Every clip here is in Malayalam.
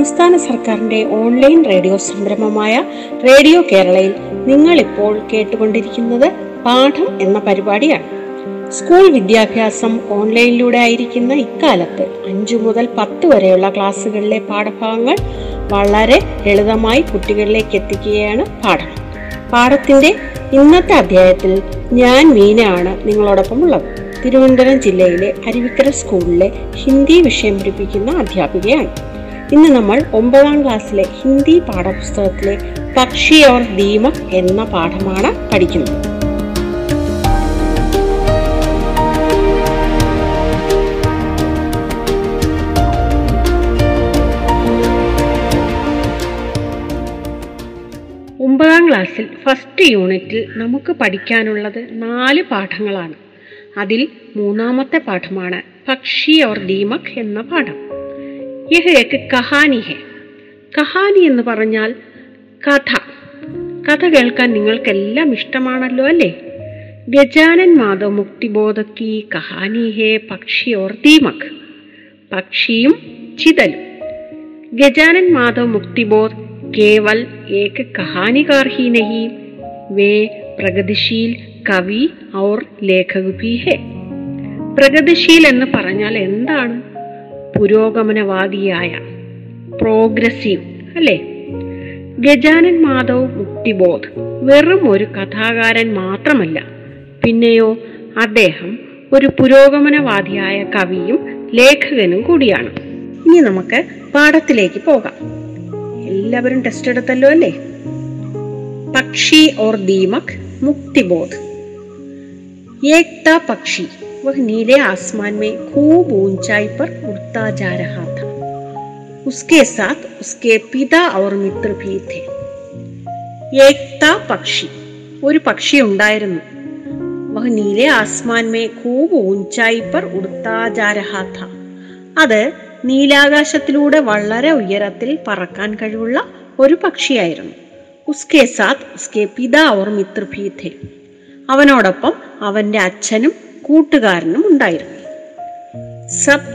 സംസ്ഥാന സർക്കാരിന്റെ ഓൺലൈൻ റേഡിയോ സംരംഭമായ റേഡിയോ കേരളയിൽ നിങ്ങൾ ഇപ്പോൾ കേട്ടുകൊണ്ടിരിക്കുന്നത് പാഠം എന്ന പരിപാടിയാണ്. സ്കൂൾ വിദ്യാഭ്യാസം ഓൺലൈനിലൂടെ ആയിരിക്കുന്ന ഇക്കാലത്ത് അഞ്ചു മുതൽ പത്ത് വരെയുള്ള ക്ലാസ്സുകളിലെ പാഠഭാഗങ്ങൾ വളരെ ലളിതമായി കുട്ടികളിലേക്ക് എത്തിക്കുകയാണ് പാഠം. പാഠത്തിന്റെ ഇന്നത്തെ അധ്യായത്തിൽ ഞാൻ മീനയാണ് നിങ്ങളോടൊപ്പം ഉള്ളത് തിരുവനന്തപുരം ജില്ലയിലെ അരുവിക്കര സ്കൂളിലെ ഹിന്ദി വിഷയം പഠിപ്പിക്കുന്ന അധ്യാപികയാണ്. ഇന്ന് നമ്മൾ ഒമ്പതാം ക്ലാസ്സിലെ ഹിന്ദി പാഠപുസ്തകത്തിലെ പക്ഷി ഓർ ദീമക് എന്ന പാഠമാണ് പഠിക്കുന്നത്. ഒമ്പതാം ക്ലാസ്സിൽ ഫസ്റ്റ് യൂണിറ്റിൽ നമുക്ക് പഠിക്കാനുള്ളത് നാല് പാഠങ്ങളാണ്. അതിൽ മൂന്നാമത്തെ പാഠമാണ് പക്ഷി ഓർ ദീമക് എന്ന പാഠം. യഹയൊക്കെ കഹാനി ഹെ. കഹാനി എന്ന് പറഞ്ഞാൽ കഥ. കഥ കേൾക്കാൻ നിങ്ങൾക്കെല്ലാം ഇഷ്ടമാണല്ലോ അല്ലേ? ഗജാനൻ മാധവ് മുക്തിബോധക്കി കഹാനി ഹേ പക്ഷി ഓർ ദീമക്. പക്ഷിയും ചിതലും. ഗജാനൻ മാധവ് മുക്തിബോധ് കേവൽ ഏക കഹാനി കാർഹീനഹി വേ പ്രഗതിശീൽ കവി ഔർ ലേഖക് ഭി പ്രഗതിശീൽ എന്ന് പറഞ്ഞാൽ എന്താണ്? പുരോഗമനവാദിയായ പ്രോഗ്രസീവ് അല്ലേ? ഗജാനൻ മാധവ് മുക്തിബോധ് വെറും ഒരു കഥാകാരൻ മാത്രമല്ല. പിന്നെയോ അദ്ദേഹം ഒരു പുരോഗമനവാദിയായ കവിയും ലേഖകനും കൂടിയാണ്. ഇനി നമുക്ക് പാഠത്തിലേക്ക് പോകാം. എല്ലാവരും ടെസ്റ്റ് എടുത്തല്ലോ അല്ലേ? പക്ഷി ഓർ ദീമക് മുക്തിബോധ്. ഏക്ത പക്ഷി. वह नीले आसमान में खूब ऊंचाई पर उड़ता जा रहा था उसके साथ उसके पिता और मित्र भी थे एक था പക്ഷി ഒരു പക്ഷി ഉണ്ടായിരുന്നു വഹ് നീലെ ആസ്മാൻ മേ ഖൂബ് ഊഞ്ചായി പർ ഉടുത്താ ജാ രഹാ ഥ അത് നീലാകാശത്തിലൂടെ വളരെ ഉയരത്തിൽ പറക്കാൻ കഴിവുള്ള ഒരു പക്ഷിയായിരുന്നു ഉസ്കെ സാത്ത് ഉസ്കെ പിതാ ഓർ മിത്ര ഭീ ഥേ അവനോടൊപ്പം അവന്റെ അച്ഛനും കൂട്ടുകാരനും ഉണ്ടായിരുന്നു സബ്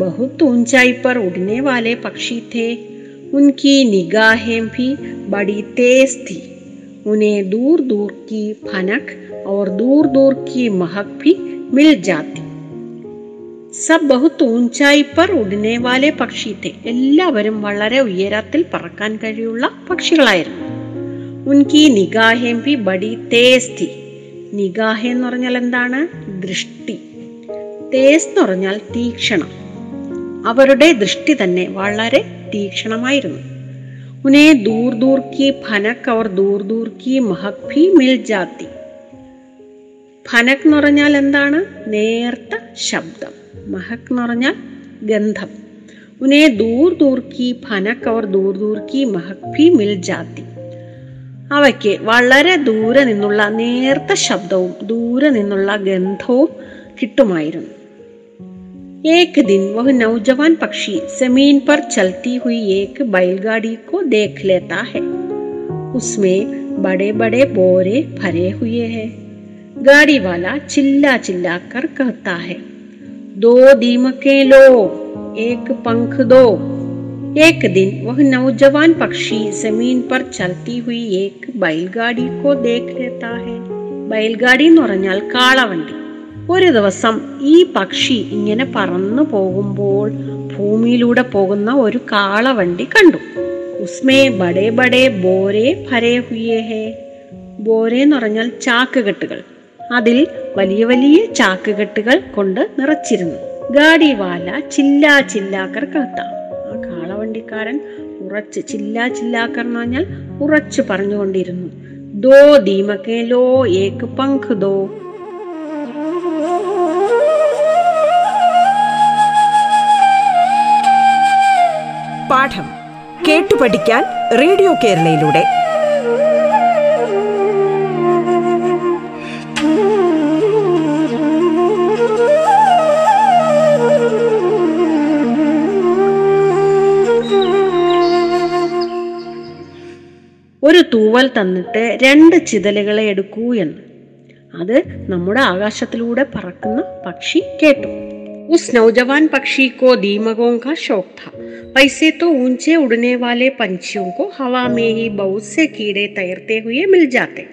ബഹുത് ഊഞ്ചായി पर उड़ने वाले पक्षी थे उनकी निगाहें भी बड़ी तेज थी उन्हें दूर दूर की फनक और दूर दूर की महक भी मिल जाती സബ് ബഹുത്ത് ഊഞ്ചായി പർ ഉടനെ വാലെ പക്ഷി തെ എല്ലാവരും വളരെ ഉയരത്തിൽ പറക്കാൻ കഴിയുള്ള പക്ഷികളായിരുന്നു ഉൻകി നിഗാഹേം ഭി ബഡി തേസ് തി നിഗാഹ എന്ന് പറഞ്ഞാൽ എന്താണ് ദൃഷ്ടി. തേസ് എന്ന് പറഞ്ഞാൽ തീക്ഷണം. അവരുടെ ദൃഷ്ടി തന്നെ വളരെ തീക്ഷണമായിരുന്നു. ഉനെ ദൂർ ദൂർ കി ഫനക് അവർ ദൂർ ദൂർ കി മഹക് മിൽ ജാത്തി ഫനക് എന്ന് പറഞ്ഞാൽ എന്താണ്? നേർത്ത ശബ്ദം. മഹക് എന്ന് പറഞ്ഞാൽ ഗന്ധം. ഉനെ ദൂർ ദൂർ കി ഫനക് അവർ ദൂർ ദൂർ കി മഹക് മിൽ ജാത്തി അവയ്ക്ക് വളരെ ദൂരെ നിന്നുള്ള നേർത്ത ശബ്ദവും ദൂരെ നിന്നുള്ള ഗന്ധവും കിട്ടുമായിരുന്നു एक दिन वह नौजवान पक्षी जमीन पर चलती हुई एक बैलगाड़ी को देख लेता है उसमें बड़े बड़े बोरे भरे हुए हैं गाड़ी वाला चिल्ला चिल्ला कर कहता है दो दीमके लो एक पंख दो एक दिन वह नौजवान पक्षी जमीन पर चलती हुई एक बैलगाड़ी को देख लेता है बैलगाड़ी എന്ന് പറഞ്ഞാൽ കാളവണ്ടി ഒരു ദിവസം ഈ പക്ഷി ഇങ്ങനെ പറന്നു പോകുമ്പോൾ ഭൂമിയിലൂടെ പോകുന്ന ഒരു കാളവണ്ടി കണ്ടു ഉസ്മേ ബഡേ ബഡേ ബോരെ ഭരേ ഹുയേ ഹേ ബോരെ എന്ന് പറഞ്ഞാൽ ചാക്കുകെട്ടുകൾ അതിൽ വലിയ വലിയ ചാക്കുകെട്ടുകൾ കൊണ്ട് നിറച്ചിരുന്നു ഗാഡിവാല ചില്ലാ ചില്ലാക്കർ കത്ത ആ കാളവണ്ടിക്കാരൻ ഉറച്ച് ചില്ലാ ചില്ലാക്കർ എന്ന് പറഞ്ഞാൽ ഉറച്ചു പറഞ്ഞുകൊണ്ടിരുന്നു. ദോ ദീമക്കേ ലോ ഏക്ക് പങ്ക് ദോ. പാഠം കേട്ടു പഠിക്കാൻ റേഡിയോ കേരളയിലൂടെ. തൂവൽ തന്നിട്ട് രണ്ട് ചിതലുകളെ എടുക്കൂ എന്ന്. അത് നമ്മുടെ ആകാശത്തിലൂടെ പറക്കുന്ന പക്ഷി കേട്ടു. उस नौजवान पक्षी को दीमकों का शौक था वैसे तो ऊंचे उड़ने वाले पंछियों को हवा में ही बहुत से कीड़े तैरते हुए मिल जाते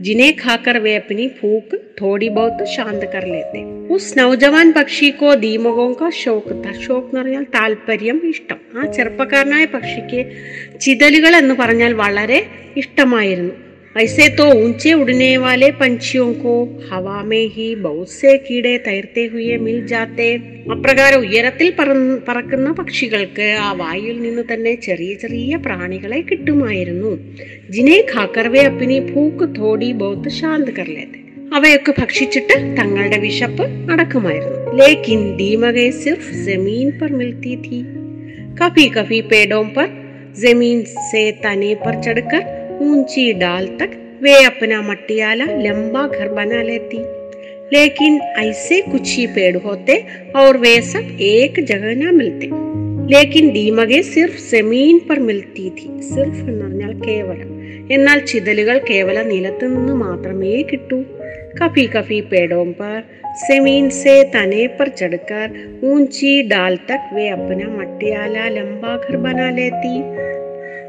जिन्हें खाकर वे अपनी भूख थोड़ी बहुत शांत कर लेते उस नौजवान പക്ഷി കോ ദീമകോ കാ ഷോക്ക് താ ഷോക്ക് എന്ന് പറഞ്ഞാൽ താല്പര്യം ഇഷ്ടം ആ ചെറുപ്പക്കാരനായ പക്ഷിക്ക് ചിതലുകൾ എന്ന് പറഞ്ഞാൽ വളരെ ഇഷ്ടമായിരുന്നു ऐसे तो ऊंचे उड़ने वाले पंछियों को हवा में ही बहुत से कीड़े तैरते हुए मिल जाते അപ്രകാരം ഉയരത്തിൽ പറന്ന് പറക്കുന്ന പക്ഷികൾക്ക് ആ വായുവിൽ നിന്ന് തന്നെ ചെറിയ ചെറിയ പ്രാണികളെ കിട്ടുമായിരുന്നു ജിനെ ഖാക്കർവെ അപ്പിനി ഭൂക്ക് തോടി ബൗത്ത് ശാന്ത് കർലേത്തെ അവയൊക്കെ ഭക്ഷിച്ചിട്ട് തങ്ങളുടെ വിശപ്പ് അടക്കുമായിരുന്നു ലേക്കിൻ ദീമകെ സിർഫ് ജമീൻ पर मिलती थी कभी कभी पेड़ों पर जमीन से तने पर चढ़कर ऊंची डाल तक वे अपना मटियाला लंबा घर बना लेती लेकिन ऐसे कुछ ही पेड़ होते और वे सब एक जगह ना मिलते लेकिन ദീമകെ സിർഫ് സെമീൻ പർ മിൽത്തി ഥി സിർഫ് എന്ന് പറഞ്ഞാൽ കേവലം എന്നാൽ ചിതലുകൾ കേവല നിലത്ത് നിന്ന് മാത്രമേ കിട്ടൂ കഫി കഫി പേടോം പർ സെമീൻ സെ തനെ പർ ചടുക്കർ ഊഞ്ചി ഡാൽ തക് വേ അപ്പന മട്ടിയാല ലംബാ ഘർ ബനാ ലേത്തി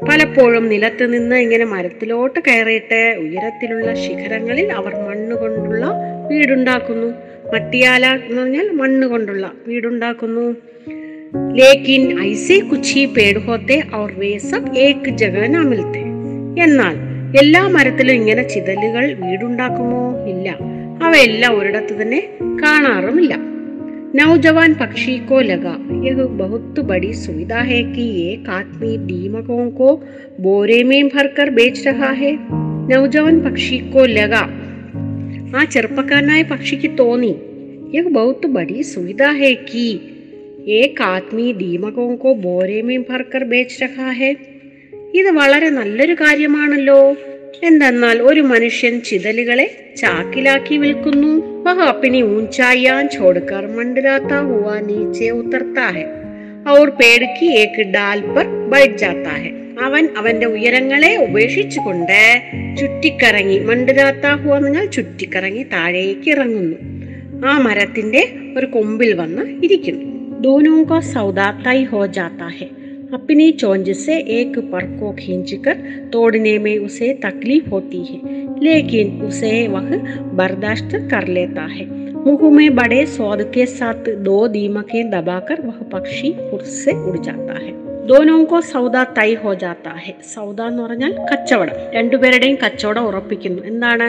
പലപ്പോഴും നിലത്ത് നിന്ന് ഇങ്ങനെ മരത്തിലോട്ട് കയറിയിട്ട് ഉയരത്തിലുള്ള ശിഖരങ്ങളിൽ അവർ മണ്ണ് കൊണ്ടുള്ള വീടുണ്ടാക്കുന്നു. മട്ടിയാല എന്ന് പറഞ്ഞാൽ മണ്ണ് കൊണ്ടുള്ള വീടുണ്ടാക്കുന്നു. ലേക്കിൻ ഐസേ കുച്ചി പേട് ഹോത്തെ അവർ വേ സബ് ജഗനാമിലത്തെ എന്നാൽ എല്ലാ മരത്തിലും ഇങ്ങനെ ചിതലുകൾ വീടുണ്ടാക്കുമോ? ഇല്ല. അവയെല്ലാം ഒരിടത്ത് തന്നെ കാണാറുമില്ല. नौजवान पक्षी को लगा यह बहुत बड़ी सुविधा है कि एक आदमी दीमकों को बोरे में भरकर बेच रहा है नौजवान पक्षी को लगा ആ ചെറുപ്പക്കാരനായ പക്ഷിക്ക് തോന്നി യഹ് ബഹുത്ത് ബഡി സുവിധ ഹേ കി ഏക് ആദ്മി ദീമകോं को बोरे में भरकर बेच रहा है ഇത് വളരെ നല്ലൊരു കാര്യമാണല്ലോ എന്തെന്നാൽ ഒരു മനുഷ്യൻ ചിതലുകളെ ചാക്കിലാക്കി വിൽക്കുന്നു വഹ അപ്പിനി ഊഞ്ചായാൻ ചോടുക്കർ മണ്ടരാത്ത ഹുവ നീച്ചെ ഉത്തർത്താ ഹെ और पेड़ की एक डाल पर बैठ जाता है അവൻ അവന്റെ ഉയരങ്ങളെ ഉപേക്ഷിച്ചുകൊണ്ട് ചുറ്റിക്കറങ്ങി മണ്ടുരാത്ത ഹുവ എന്ന് പറഞ്ഞാൽ ചുറ്റിക്കറങ്ങി താഴേക്ക് ഇറങ്ങുന്നു ആ മരത്തിന്റെ ഒരു കൊമ്പിൽ വന്ന് ഇരിക്കുന്നു दोनों का सौदा तय हो जाता है अपनी चोंज से एक पर को खींचकर तोड़ने में उसे तकलीफ होती है लेकिन उसे वह बर्दाश्त कर लेता है मुंह में बड़े स्वाद के साथ दो दीमकें दबाकर वह पक्षी फुर से उड़ जाता है दोनों को സൗദ തൈ ഹോ ജാത്ത ഹെ സൗദ എന്ന് പറഞ്ഞാൽ കച്ചവടം രണ്ടുപേരുടെയും കച്ചവടം ഉറപ്പിക്കുന്നു എന്താണ്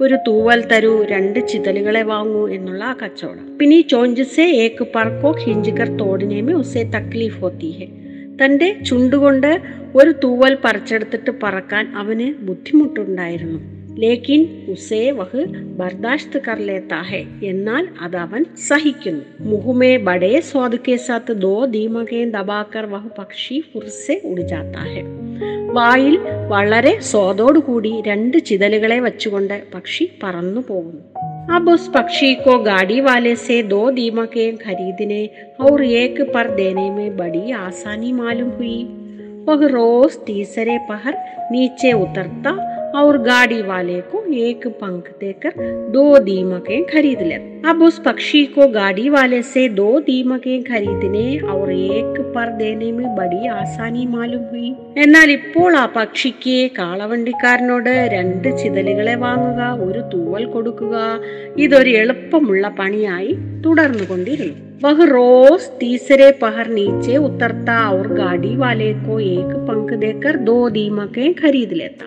ഒരു തൂവൽ തരൂ രണ്ട് ചിതലുകളെ വാങ്ങൂ എന്നുള്ള ആ കച്ചവടം പിന്നെ ഈ ചോഞ്ചസെ ഏക്ക് പറക്കോ ഹിഞ്ചിക്കർ തോടിനേമേ ഉസേ തക്ലീഫ് ഹോത്തി ഹെ തന്റെ ചുണ്ടുകൊണ്ട് ഒരു തൂവൽ പറിച്ചെടുത്തിട്ട് പറക്കാൻ അവന് ബുദ്ധിമുട്ടുണ്ടായിരുന്നു. ലേക്കിൻ ഉസേ വഹ് ബർദാഷ്ത് കർ ലേത്താ എന്നാൽ അത് അവൻ സഹിക്കുന്നു. മുഹുമേ ബഡേ സ്വാദ് കെ ദോ ദീമകേ ദബാക്കർ വഹ് പക്ഷി ഫുർസെ ഉടിജാത്താ വായിൽ വളരെ സ്വാദോടുകൂടി രണ്ട് ചിതലുകളെ വച്ചുകൊണ്ട് പക്ഷി പറന്നു പോകുന്നു. अब उस पक्षी को गाड़ी वाले से दो दीमकें खरीदने और एक पर देने में बड़ी आसानी मालूम हुई। वह रोज तीसरे पहर नीचे उतरता और गाड़ी वाले को एक पंख देकर दो दीमकें खरीद लेता अब उस पक्षी को गाड़ी वाले से दो दीमकें खरीदने और एक पर देने में बड़ी आसानी मालूम हुई എന്നാൽ ഇപ്പോൾ ആ പക്ഷിക്ക് കാളവണ്ടിക്കാരനോട് രണ്ട് ചിതലുകളെ വാങ്ങുക ഒരു തൂവൽ കൊടുക്കുക ഇതൊരു എളുപ്പമുള്ള പണിയായി തുടർന്നുകൊണ്ടിരുന്നു वह रोज तीसरे पहर नीचे उतरता और गाड़ी वाले को एक पंख देकर दो दीमकें खरीद लेता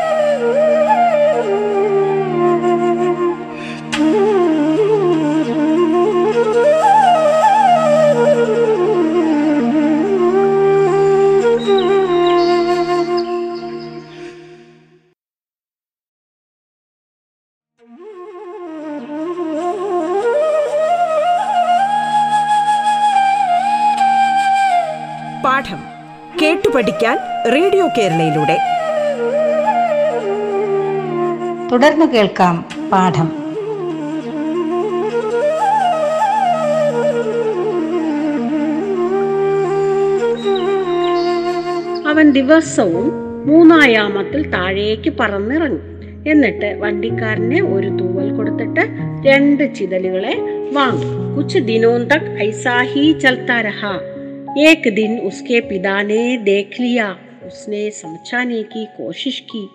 പഠിക്കാൻ റേഡിയോ കേരളയിലൂടെ. തുടർന്ന് കേൾക്കാം പാഠം. അവൻ ദിവസവും മൂന്നായാമത്തിൽ താഴേക്ക് പറന്നിറങ്ങി. എന്നിട്ട് വണ്ടിക്കാരനെ ഒരു തൂവൽ കൊടുത്തിട്ട് രണ്ട് ചിതലുകളെ വാങ്ങി. കുച്ച് ദിനോന്തക് ഐസാഹി ചൽത്താരഹ. एक दिन उसके पिता ने देख लिया उसने समझाने की कोशिश की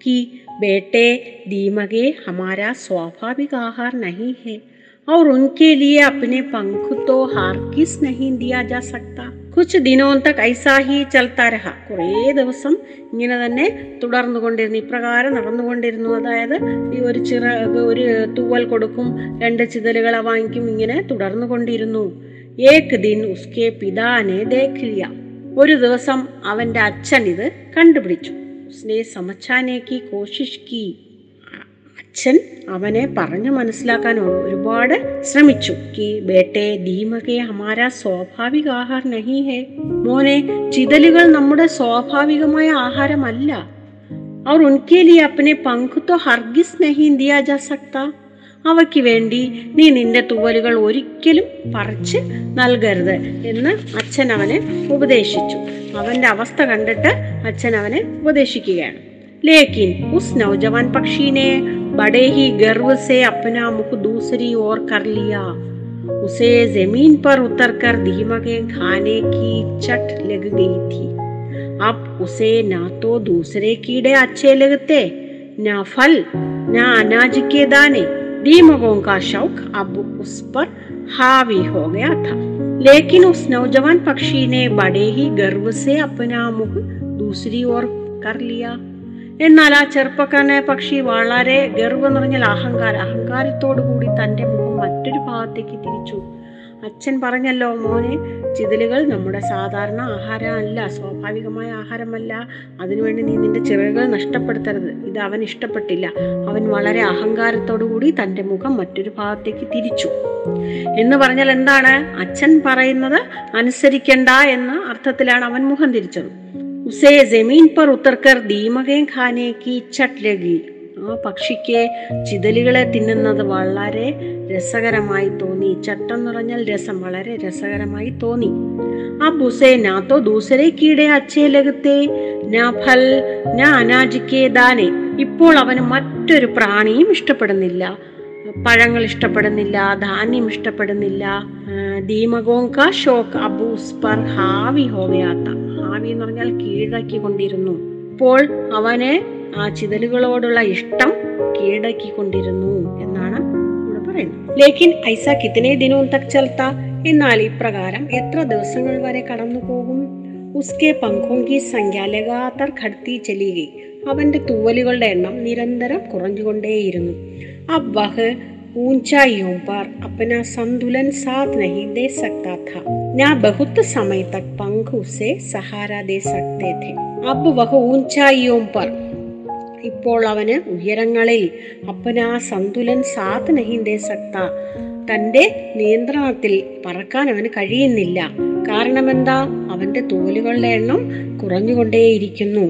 कि बेटे दीमगे हमारा स्वाभाविक आहार नहीं है और उनके लिए अपने पंख तो हार्किस नहीं दिया जा सकता കുച്ച് ദിനോന്തക് ഐസാഹി ചൽത്താരഹ കുറേ ദിവസം ഇങ്ങനെ തന്നെ തുടർന്നുകൊണ്ടിരുന്നു ഇപ്രകാരം നടന്നുകൊണ്ടിരുന്നു അതായത് ഈ ഒരു ചിറ ഒരു തൂവൽ കൊടുക്കും രണ്ട് ചിതലുകളെ വാങ്ങിക്കും ഇങ്ങനെ തുടർന്നുകൊണ്ടിരുന്നു ഏക് ദിൻ ഉസ്കെ പിതാനെ ദേഖിയ ഒരു ദിവസം അവന്റെ അച്ഛൻ ഇത് കണ്ടുപിടിച്ചു ഉസ്നെ സമച്ചാനേക്ക് കോശിഷ്കി അച്ഛൻ അവനെ പറഞ്ഞു മനസ്സിലാക്കാൻ ഒരുപാട് ശ്രമിച്ചു കി ബേട്ടെ ദീമകെ ഹമാര സ്വാഭാവിക ആഹാർ നഹി ഹേ മോനെ ചിതലുകൾ നമ്മുടെ സ്വാഭാവികമായ ആഹാരമല്ല और उनके लिए अपने पंख तो हर्गिस नहीं दिया जा सकता അവയ്ക്ക് വേണ്ടി നീ നിന്റെ തുവലുകൾ ഒരിക്കലും പറിച്ച് നൽകരുത് എന്ന് അച്ഛൻ അവനെ ഉപദേശിച്ചു അവന്റെ അവസ്ഥ കണ്ടിട്ട് അച്ഛൻ അവനെ ഉപദേശിക്കുകയാണ് लेकिन उस नौजवान पक्षी ने बड़े ही गर्व से अपना मुख दूसरी ओर कर लिया उसे जमीन पर उतरकर दीमके खाने की चट लग गई थी अब उसे ना तो दूसरे कीड़े अच्छे लगते ना फल ना अनाज के दाने दीमकों का शौक अब उस पर हावी हो गया था लेकिन उस नौजवान पक्षी ने बड़े ही गर्व से अपना मुख दूसरी ओर कर लिया എന്നാൽ ആ ചെറുപ്പക്കാരനെ പക്ഷി വളരെ ഗർവം എന്ന് പറഞ്ഞാൽ അഹങ്കാരം അഹങ്കാരത്തോടു കൂടി തന്റെ മുഖം മറ്റൊരു ഭാഗത്തേക്ക് തിരിച്ചു അച്ഛൻ പറഞ്ഞല്ലോ മോനെ ചിതലുകൾ നമ്മുടെ സാധാരണ ആഹാരമല്ല സ്വാഭാവികമായ ആഹാരമല്ല. അതിനുവേണ്ടി നീ നിന്റെ ചിറകുകൾ നഷ്ടപ്പെടുത്തരുത്. ഇത് അവൻ ഇഷ്ടപ്പെട്ടില്ല. അവൻ വളരെ അഹങ്കാരത്തോടുകൂടി തന്റെ മുഖം മറ്റൊരു ഭാഗത്തേക്ക് തിരിച്ചു. എന്ന് പറഞ്ഞാൽ എന്താണ്? അച്ഛൻ പറയുന്നത് അനുസരിക്കണ്ട എന്ന അർത്ഥത്തിലാണ് അവൻ മുഖം തിരിച്ചത്. ഉസേ ജമീൻ പർ ഉത്തർക്കർ ദീമകേ ഖാനേക്ക് ചട്ട് ആ പക്ഷിക്ക് ചിതലുകളെ തിന്നുന്നത് വളരെ രസകരമായി തോന്നി. ചട്ടം നിറഞ്ഞാൽ രസം വളരെ രസകരമായി തോന്നി. ആ ബുസേ നാ തോ ദൂസരെ കീടെ അച്ഛേ ലഗത്തെ നാ ഫൽ നാ അനാജിക്കേ ദാനെ. ഇപ്പോൾ അവന് മറ്റൊരു പ്രാണിയും ഇഷ്ടപ്പെടുന്നില്ല. പഴങ്ങൾ ഇഷ്ടപ്പെടുന്നില്ല ധാന്യം ഇഷ്ടപ്പെടുന്നില്ല. ദീമഗോങ്ക ഷോക്ക് അബൂസ് പർ ഹാവി ഹോവയാത്ത. ഹാവി എന്ന് പറഞ്ഞാൽ കീഴടക്കി കൊണ്ടിരുന്നു ഇപ്പോൾ അവന് ആ ചിതലുകളോടുള്ള ഇഷ്ടം കീഴടക്കി കൊണ്ടിരുന്നു എന്നാണ് ഇവിടെ പറയുന്നത് ലേക്കിൻ ഐസ കിത്തനെ ദിനവും തക് ചൽത്ത എന്നാൽ ഇപ്രകാരം എത്ര ദിവസങ്ങൾ വരെ കടന്നു പോകും ഉസ്കെ പങ്കോങ്കി സംഖ്യ ലഗാത്തർ ഘടത്തി ചലികെ അവന്റെ തൂവലുകളുടെ എണ്ണം നിരന്തരം കുറഞ്ഞുകൊണ്ടേയിരുന്നു अब वह ऊंचाइयों पर अपना संतुलन साथ नहीं दे सकता था न बहुत समय तक पंख उसे सहारा दे सकते थे अब वह ऊंचाइयों पर ഇപ്പോൾ അവന് ഉയരങ്ങളിൽ അപ്പനാ സന്തുലൻ സാധനഹിന്റെ സക്ത തന്റെ നിയന്ത്രണത്തിൽ പറക്കാൻ അവന് കഴിയുന്നില്ല. കാരണം എന്താ അവന്റെ തോലുകളുടെ എണ്ണം കുറഞ്ഞുകൊണ്ടേയിരിക്കുന്നു.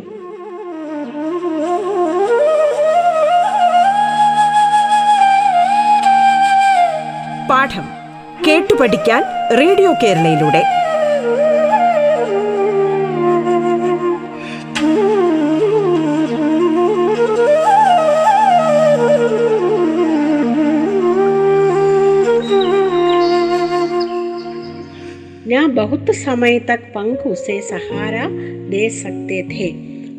പാഠം കേട്ടു പഠിക്കാൻ റേഡിയോ കേരളയിലൂടെ. ഞാൻ ബഹുത്ത് സമയ തക് പങ്ക് ഉസേ സഹാര ദേ സക്തേ ഥേ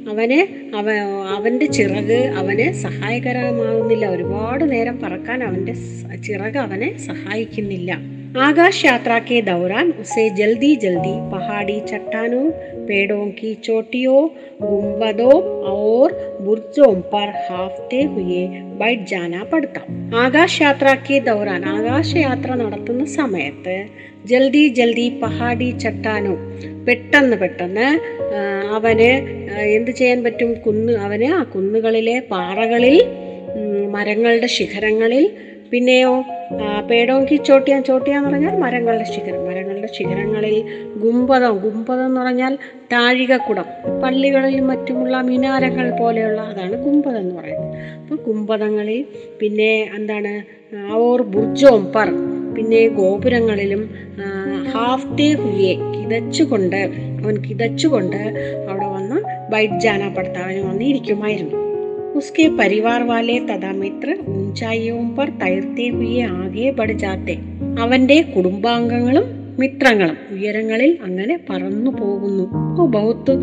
അവന് അവ അവന്റെ ചിറക് അവന് സഹായകരമാകുന്നില്ല ഒരുപാട് നേരം പറക്കാൻ അവന്റെ സ- ചിറക് അവനെ സഹായിക്കുന്നില്ല आकाश यात्रा के दौरान उसे जल्दी जल्दी पहाड़ी चट्टानों पेड़ों की चोटियों गुम्बदों और बुर्जों पर हाफते हुए बैठ जाना पड़ता ആകാശ് യാത്രയ്ക്ക് ദൗറാൻ ആകാശയാത്ര നടത്തുന്ന സമയത്ത് ജൽദി ജൽദി പഹാടി ചട്ടാനോ പെട്ടെന്ന് പെട്ടെന്ന് അവന് എന്ത് ചെയ്യാൻ പറ്റും? കുന്ന് അവന് ആ കുന്നുകളിലെ പാറകളിൽ മരങ്ങളുടെ ശിഖരങ്ങളിൽ പിന്നെയോ പേടോങ്കി ചോട്ടിയാൻ ചോട്ടിയ എന്ന് പറഞ്ഞാൽ മരങ്ങളുടെ ശിഖരം. മരങ്ങളുടെ ശിഖരങ്ങളിൽ ഗുംബദം ഗുംബദം എന്ന് പറഞ്ഞാൽ താഴികക്കുടം. പള്ളികളിലും മറ്റുമുള്ള മിനാരങ്ങൾ പോലെയുള്ള അതാണ് ഗുംബദം എന്ന് പറയുന്നത്. അപ്പോൾ ഗുംബദങ്ങളിൽ പിന്നെ എന്താണ് ഓർ ബുർജോം പർ പിന്നെ ഗോപുരങ്ങളിലും ഹാഫ് ഹാഫ്തേ ഹുയെ കിതച്ചുകൊണ്ട് അവൻ കിതച്ചുകൊണ്ട് അവിടെ വന്ന് ബൈറ്റ് വന്നിരിക്കുമായിരുന്നു. വന്ന് ഇരിക്കുമായിരുന്നു उसके परिवार वाले तथा मित्र ऊंचाइयों पर തൈർത്തേ ഹുയെ ആകെ ബഡ് ജാത്തെ അവന്റെ കുടുംബാംഗങ്ങളും മിത്രങ്ങളും ഉയരങ്ങളിൽ അങ്ങനെ പറന്നു പോകുന്നു ഓ ബഹുത്ത്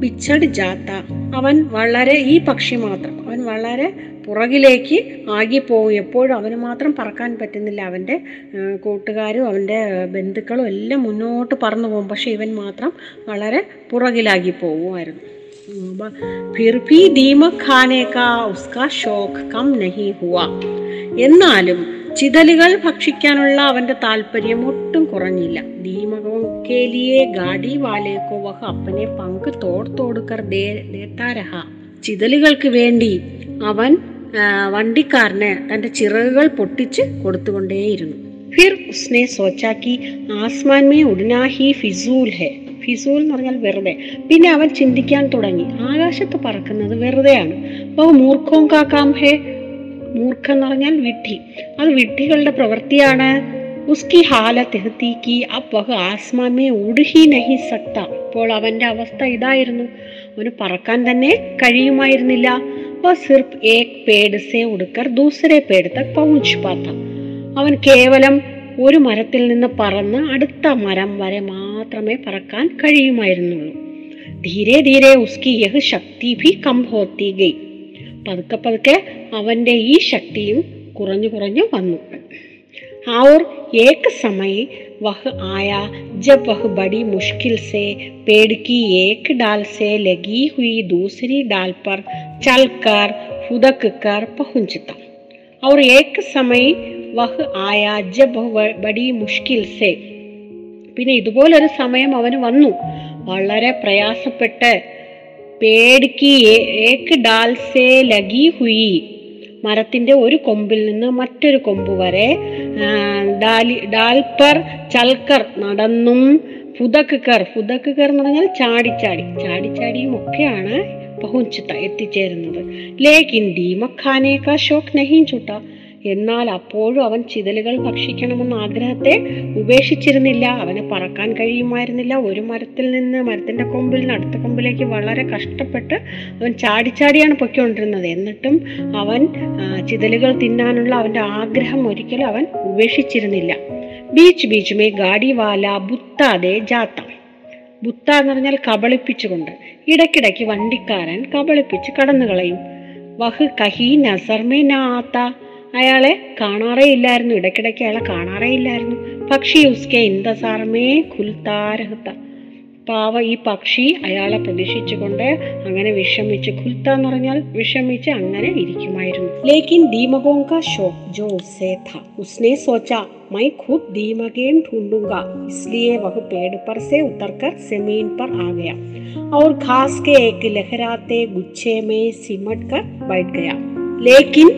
പിച്ചട് ജാത്ത അവൻ വളരെ ഈ പക്ഷി മാത്രം അവൻ വളരെ പുറകിലേക്ക് ആകിപ്പോവും എപ്പോഴും അവന് മാത്രം പറക്കാൻ പറ്റുന്നില്ല അവൻ്റെ ആ, കൂട്ടുകാരും അവൻ്റെ ആ, ബന്ധുക്കളും എല്ലാം മുന്നോട്ട് പറന്നു പോകും പക്ഷെ ഇവൻ മാത്രം വളരെ പുറകിലാകി പോകുമായിരുന്നു ഫിർ ഭി ദീമക് ഖാനെ കാ ഉസ്കാ ഷോഖ് കം നഹി ഹുവ എന്നാലും ചിതലുകൾ ഭക്ഷിക്കാനുള്ള അവന്റെ താല്പര്യം ഒട്ടും കുറഞ്ഞില്ല. ദീമകവും ഗാഡി വാലേക്കോ വഹ അപ്പനെ പങ്ക് തോട് തോടുക്കർ ചിതലുകൾക്ക് വേണ്ടി അവൻ വണ്ടിക്കാരന് തന്റെ ചിറകുകൾ പൊട്ടിച്ച് കൊടുത്തുകൊണ്ടേയിരുന്നു. ഫിർ ഉസ്നെ സോച്ചാക്കി ആസ്മാൻ മേ ഉടനാഹി ഫിസൂൽ ഹെ. ഫിസൂൽ എന്ന് പറഞ്ഞാൽ വെറുതെ. പിന്നെ അവൻ ചിന്തിക്കാൻ തുടങ്ങി. ആകാശത്ത് പറക്കുന്നത് വെറുതെയാണ്. അപ്പോൾ മൂർഖവും കാക്കാം ഹേ. മൂർഖം എന്ന് പറഞ്ഞാൽ വിഡ്ഢി അത് വിഡ്ഢികളുടെ പ്രവൃത്തിയാണ്. ഉസ്കി ഹാലത്ത് തെഹത്തീക്കി അബ് വഹ് ആസ്മാമേ ഉടുഹി നഹി സക്ത അപ്പോൾ അവന്റെ അവസ്ഥ ഇതായിരുന്നു. അവന് പറക്കാൻ തന്നെ കഴിയുമായിരുന്നില്ല. വ സിർഫ് ഏക് പേട് സേ ഉടുക്കർ ദൂസരെ പേട് തക് പहुंच പാത്ത. അവൻ കേവലം ഒരു മരത്തിൽ നിന്ന് പറന്ന് അടുത്ത മരം വരെ മാത്രമേ പറക്കാൻ കഴിയുമായിരുന്നുള്ളൂ ധീരെ ധീരെ ഉസ്കി യഹ് ശക്തി ഭി കം ഹോത്തി ഗൈ പതുക്കെ പതുക്കെ അവന്റെ ഈ ശക്തിയും കുറഞ്ഞു കുറഞ്ഞു വന്നു और एक समय वह आया जब वह बड़ी मुश्किल से पेड़ की एक डाल से लगी हुई दूसरी डाल पर चलकर फुदक कर पहुंचता और एक समय വഹ് ആയാ ജബ് ബഡി മുഷ്കിൽ സേ. പിന്നെ ഇതുപോലൊരു സമയം അവന് വന്നു. വളരെ പ്രയാസപ്പെട്ട് പേടിക്ക് ഏക്ക് ഡാൽസേ ലഗി ഹുയി. മരത്തിന്റെ ഒരു കൊമ്പിൽ നിന്ന് മറ്റൊരു കൊമ്പ് വരെ ഡാൽപർ ചൽക്കർ നടന്നും ഫുതക്ക് കർ ഫുതക്ക് കർ എന്ന് പറഞ്ഞാൽ ചാടിച്ചാടി ചാടിച്ചാടിയും ഒക്കെയാണ് പഹുഞ്ചിത്ത എത്തിച്ചേരുന്നത്. ലേക്കിൻ ധീമഖാനേക്കാ ഷോക്ക് നഹീം ചുട്ട. എന്നാൽ അപ്പോഴും അവൻ ചിതലുകൾ ഭക്ഷിക്കണമെന്ന ആഗ്രഹത്തെ ഉപേക്ഷിച്ചിരുന്നില്ല. അവന് പറക്കാൻ കഴിയുമായിരുന്നില്ല. ഒരു മരത്തിൽ നിന്ന് മരത്തിന്റെ കൊമ്പിൽ നിന്ന് അടുത്ത കൊമ്പിലേക്ക് വളരെ കഷ്ടപ്പെട്ട് അവൻ ചാടിച്ചാടിയാണ് പൊയ്ക്കൊണ്ടിരുന്നത്. എന്നിട്ടും അവൻ ചിതലുകൾ തിന്നാനുള്ള അവന്റെ ആഗ്രഹം ഒരിക്കലും അവൻ ഉപേക്ഷിച്ചിരുന്നില്ല. ബീച്ച് ബീച്ച് മേ ഗാഡി വാല ബുത്താതെ ജാത്ത. ബുത്ത എന്ന് പറഞ്ഞാൽ കബളിപ്പിച്ചുകൊണ്ട്. ഇടയ്ക്കിടയ്ക്ക് വണ്ടിക്കാരൻ കബളിപ്പിച്ച് കടന്നു കളയും വഹ് കഹി നസർമേ നാത്ത അയാളെ കാണാറേ ഇല്ലായിരുന്നു ഇടയ്ക്കിടയ്ക്ക് അയാളെ കാണാറേ ഇല്ലായിരുന്നു പക്ഷി ഉസ്കെ ഇന്ദസാർമേ ഖുൽത്താരഹത്ത പാവ ഈ പക്ഷി അയാളെ പ്രതീക്ഷിച്ചുകൊണ്ട് അങ്ങനെ വിഷമിച്ച് ഖുൽത്ത എന്ന് പറഞ്ഞാൽ വിഷമിച്ച് അങ്ങനെ ഇരിക്കുമായിരുന്നു ലേക്കിൻ ദീമകോं का शौक जो उससे था उसने सोचा मैं खुद दीमकें ढूंढूंगा इसलिए वह पेड़ पर से उतरकर जमीन पर आ गया और घास के एक लहराते गुच्छे में सिमट कर बैठ गया लेकिन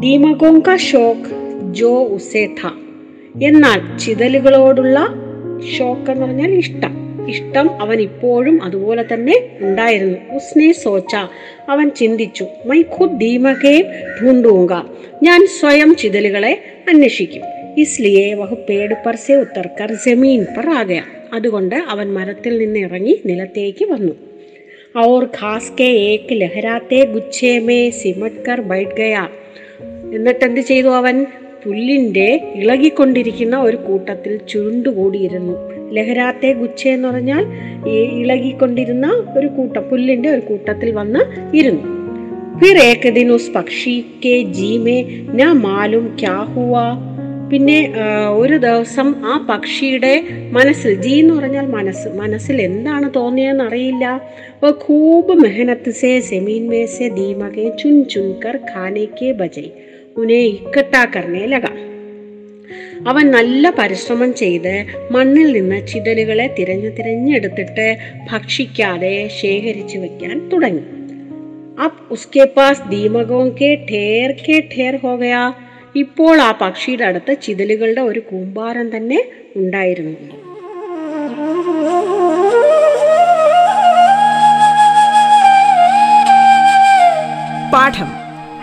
ദീമഗോങ്ക ഷോക്ക് ജോ ഉസേ ഥ. എന്നാൽ ചിതലുകളോടുള്ള ഷോക്ക് എന്ന് പറഞ്ഞാൽ ഇഷ്ടം. ഇഷ്ടം അവൻ ഇപ്പോഴും അതുപോലെ തന്നെ ഉണ്ടായിരുന്നു. ഉസ്നെ സോച്ച. അവൻ ചിന്തിച്ചു മൈ ഖുദ് ദീമകേ ഞാൻ സ്വയം ചിതലുകളെ അന്വേഷിക്കും. ഇസ്ലിയെ വഹ് പേട് പർസെ ഉത്തർക്കർ ജമീൻ പർ ആകയ. അതുകൊണ്ട് അവൻ മരത്തിൽ നിന്ന് ഇറങ്ങി നിലത്തേക്ക് വന്നു. ഔർ ഖാസ്കെ ഏക്ക് ലഹരാത്തെ ഗുച്ഛേമേ സിമട്കർ ബൈഠ് എന്നിട്ടെന്ത് ചെയ്തു അവൻ? പുല്ലിന്റെ ഇളകിക്കൊണ്ടിരിക്കുന്ന ഒരു കൂട്ടത്തിൽ ചുരുണ്ടുകൂടിയിരുന്നു. ലഹരാത്തെ ഗുച്ഛ എന്ന് പറഞ്ഞാൽ ഈ ഇളകിക്കൊണ്ടിരുന്ന ഒരു കൂട്ടം പുല്ലിന്റെ ഒരു കൂട്ടത്തിൽ വന്ന് ഇരുന്നു. ഫിർ ഏകദിൻ ജീമേ ന മാലും ക്യാ പിന്നെ ഒരു ദിവസം ആ പക്ഷിയുടെ മനസ്സിൽ ജി എന്ന് പറഞ്ഞാൽ മനസ്സ് മനസ്സിൽ എന്താണ് തോന്നിയതെന്ന് അറിയില്ല. ഖൂബ് മെഹനത്ത് സേ സെമീൻ മേ സെ ദീമകെ ചുൻ ചുൻകർ ഖാനേക്കെ ബജൈ. ഉനയെ ഇക്കട്ടാ കർണേ ലഗാം അവൻ നല്ല പരിശ്രമം ചെയ്ത് മണ്ണിൽ നിന്ന് ചിതലുകളെ തിരഞ്ഞു തിരഞ്ഞെടുത്തിട്ട് ഭക്ഷിക്കാതെ ശേഖരിച്ചു വെക്കാൻ തുടങ്ങി. അപ് ഉസ്കെ പാസ് ദീമകോം കെ ഠേർ കെ ഠേർ ഹോകയാ. ഇപ്പോൾ ആ പക്ഷിയുടെ അടുത്ത് ചിതലുകളുടെ ഒരു കൂമ്പാരം തന്നെ ഉണ്ടായിരുന്നു. പാഠം.